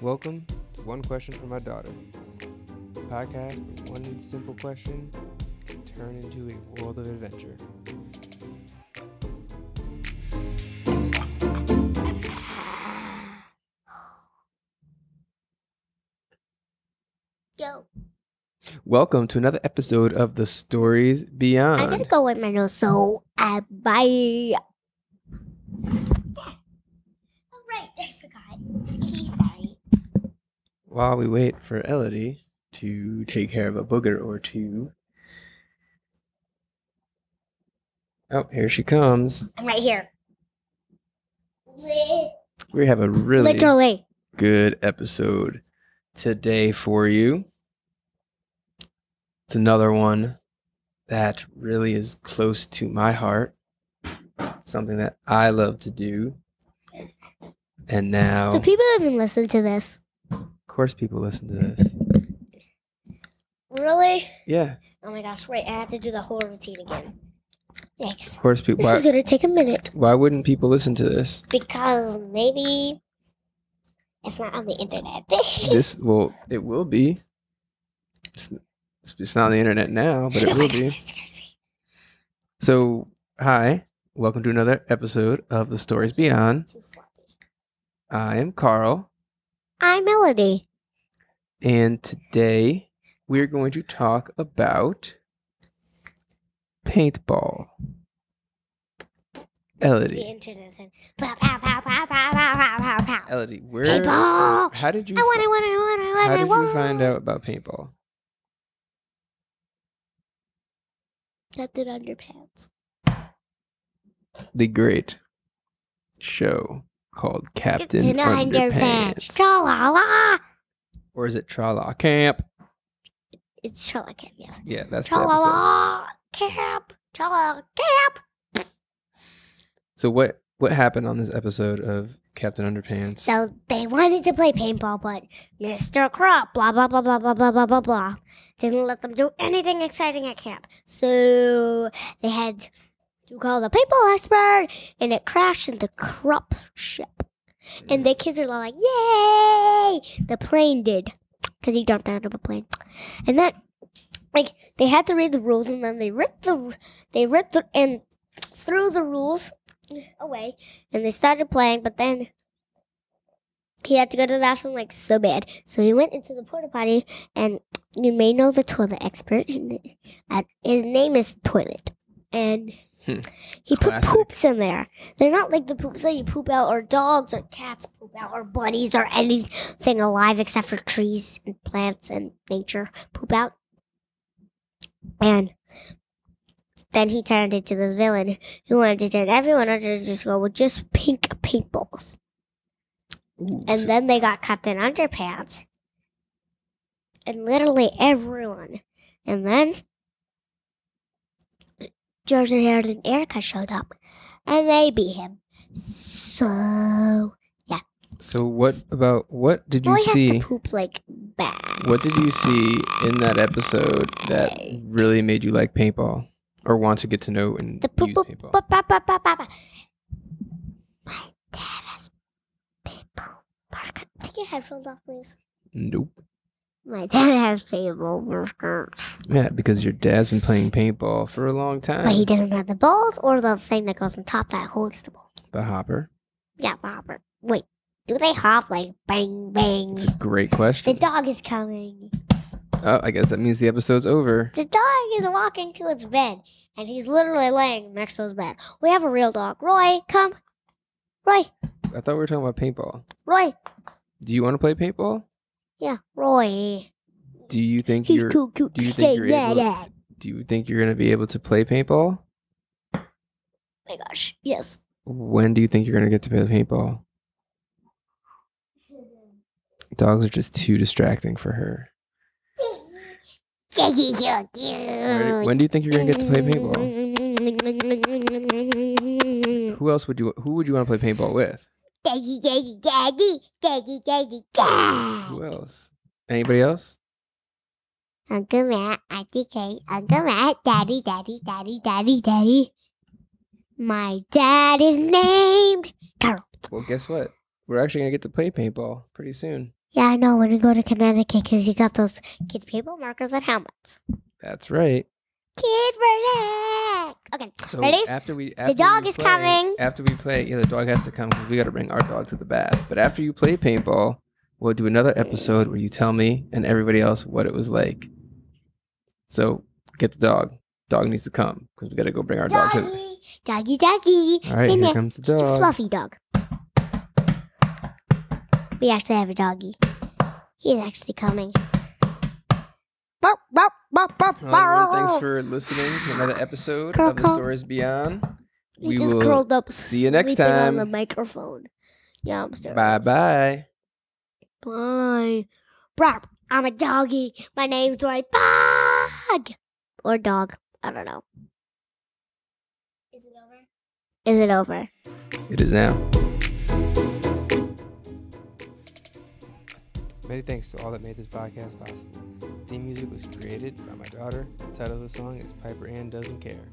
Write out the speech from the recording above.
Welcome to One Question for My Daughter. A podcast where one simple question can turn into a world of adventure. Go. Welcome to another episode of The Stories Beyond. I'm gonna go with my nose, so uh, bye. Oh, right, I forgot. While we wait for Elodie to take care of a booger or two. Oh, here she comes. I'm right here. We have a really Literally. good episode today for you. It's another one that really is close to my heart. Something that I love to do. And now, Do of people even listen to this? Course, people listen to this. Really? Yeah, Oh my gosh, wait, I have to do the whole routine again. Thanks. of course, people. This is gonna take a minute why wouldn't people listen to this? because maybe it's not on the internet. This well, it will be. It's, it's not on the internet now, but it Oh my will gosh, be. that scares me. So, hi, welcome to another episode of The Stories Beyond. It's too floppy. I am Carl, I'm Melody. And today we're going to talk about paintball. Elodie. Elodie, where? Paintball. How did you? I want, I want, I want, I want, How did I want. you find out about paintball? Got it underpants. The Great Show called Captain, Captain Underpants, Tra-la-la. or is it Tra La Camp? It's Tra-la Camp, yes. Yeah, that's the episode. Tra-la-la Camp. Tra-la Camp. So what what happened on this episode of Captain Underpants? So they wanted to play paintball, but Mr. Krupp, blah, blah, blah, blah, blah, blah, blah, blah, blah, didn't let them do anything exciting at camp. So they had to call the paintball expert, and it crashed in the Krupp ship. And the kids are all like, yay! The plane did, because he jumped out of a plane. And then, like, they had to read the rules, and then they ripped the, they ripped the, and threw the rules away, and they started playing, but then he had to go to the bathroom like so bad. So he went into the porta potty, and you may know the toilet expert. And his name is Toilet, and Hmm. he put poops in there. They're not like the poops that you poop out, or dogs, or cats poop out, or bunnies, or anything alive except for trees and plants and nature poop out. And then he turned into this villain who wanted to turn everyone under the disco with just pink paintballs. Ooh, And so- then they got Captain Underpants. And literally everyone. And then George and Harold and Erica showed up. And they beat him. So yeah. so what about what did you has see? to poop like bad. What did you see in that episode that really made you like paintball or want to get to know and The poop use paintball? ba, ba, ba, ba, ba, ba. My dad has paintball. Take your headphones off, please. Nope. My dad has paintball. Yeah, because your dad's been playing paintball for a long time. But he doesn't have the balls or the thing that goes on top that holds the ball. the hopper. Yeah, hopper. Wait, do they hop like bang bang? It's a great question. The dog is coming. Oh, I guess that means the episode's over. The dog is walking to its bed, and he's literally laying next to his bed. We have a real dog. Roy, come. Roy, I thought we were talking about paintball. Roy. Do you want to play paintball? Yeah, Roy. Do you think He's you're too cute do to you stay think you're mad do you think you're going to be able to play paintball? my gosh, yes. When do you think you're going to get to play paintball? Dogs are just too distracting for her. When, when do you think you're going to get to play paintball? paintball? Who else would you who would you want to play paintball with? Daddy, daddy, daddy, daddy, daddy, daddy. Who else? Anybody else? Uncle Matt, Auntie Kate, Uncle Matt, Daddy, Daddy, Daddy, Daddy, Daddy. My dad is named Carol. Well, guess what? We're actually gonna get to play paintball pretty soon. Yeah, I know. When we go to Connecticut, because you got those kids' paintball markers and helmets. That's right. Kid verdict. Okay. So Ready? after we after the dog we is play- coming. After we play, yeah, the dog has to come because we got to bring our dog to the bath. But after you play paintball, we'll do another episode where you tell me and everybody else what it was like. So get the dog. Dog needs to come because we got to go bring our dog to. Doggy, doggy, doggy. All right, here comes the dog. fluffy dog. We actually have a doggy. He's actually coming. Everyone, thanks for listening to another episode of The. Stories Beyond. We just will curled up. see you next sleeping On time. the microphone. Yeah, I'm still. Bye bye. Bye. Bark. I'm a doggy. My name's Roy Bug. Or dog. I don't know. Is it over? Is it over? It is now. Many thanks to all that made this podcast possible. Theme music was created by my daughter. The title of the song is Piper Ann Doesn't Care.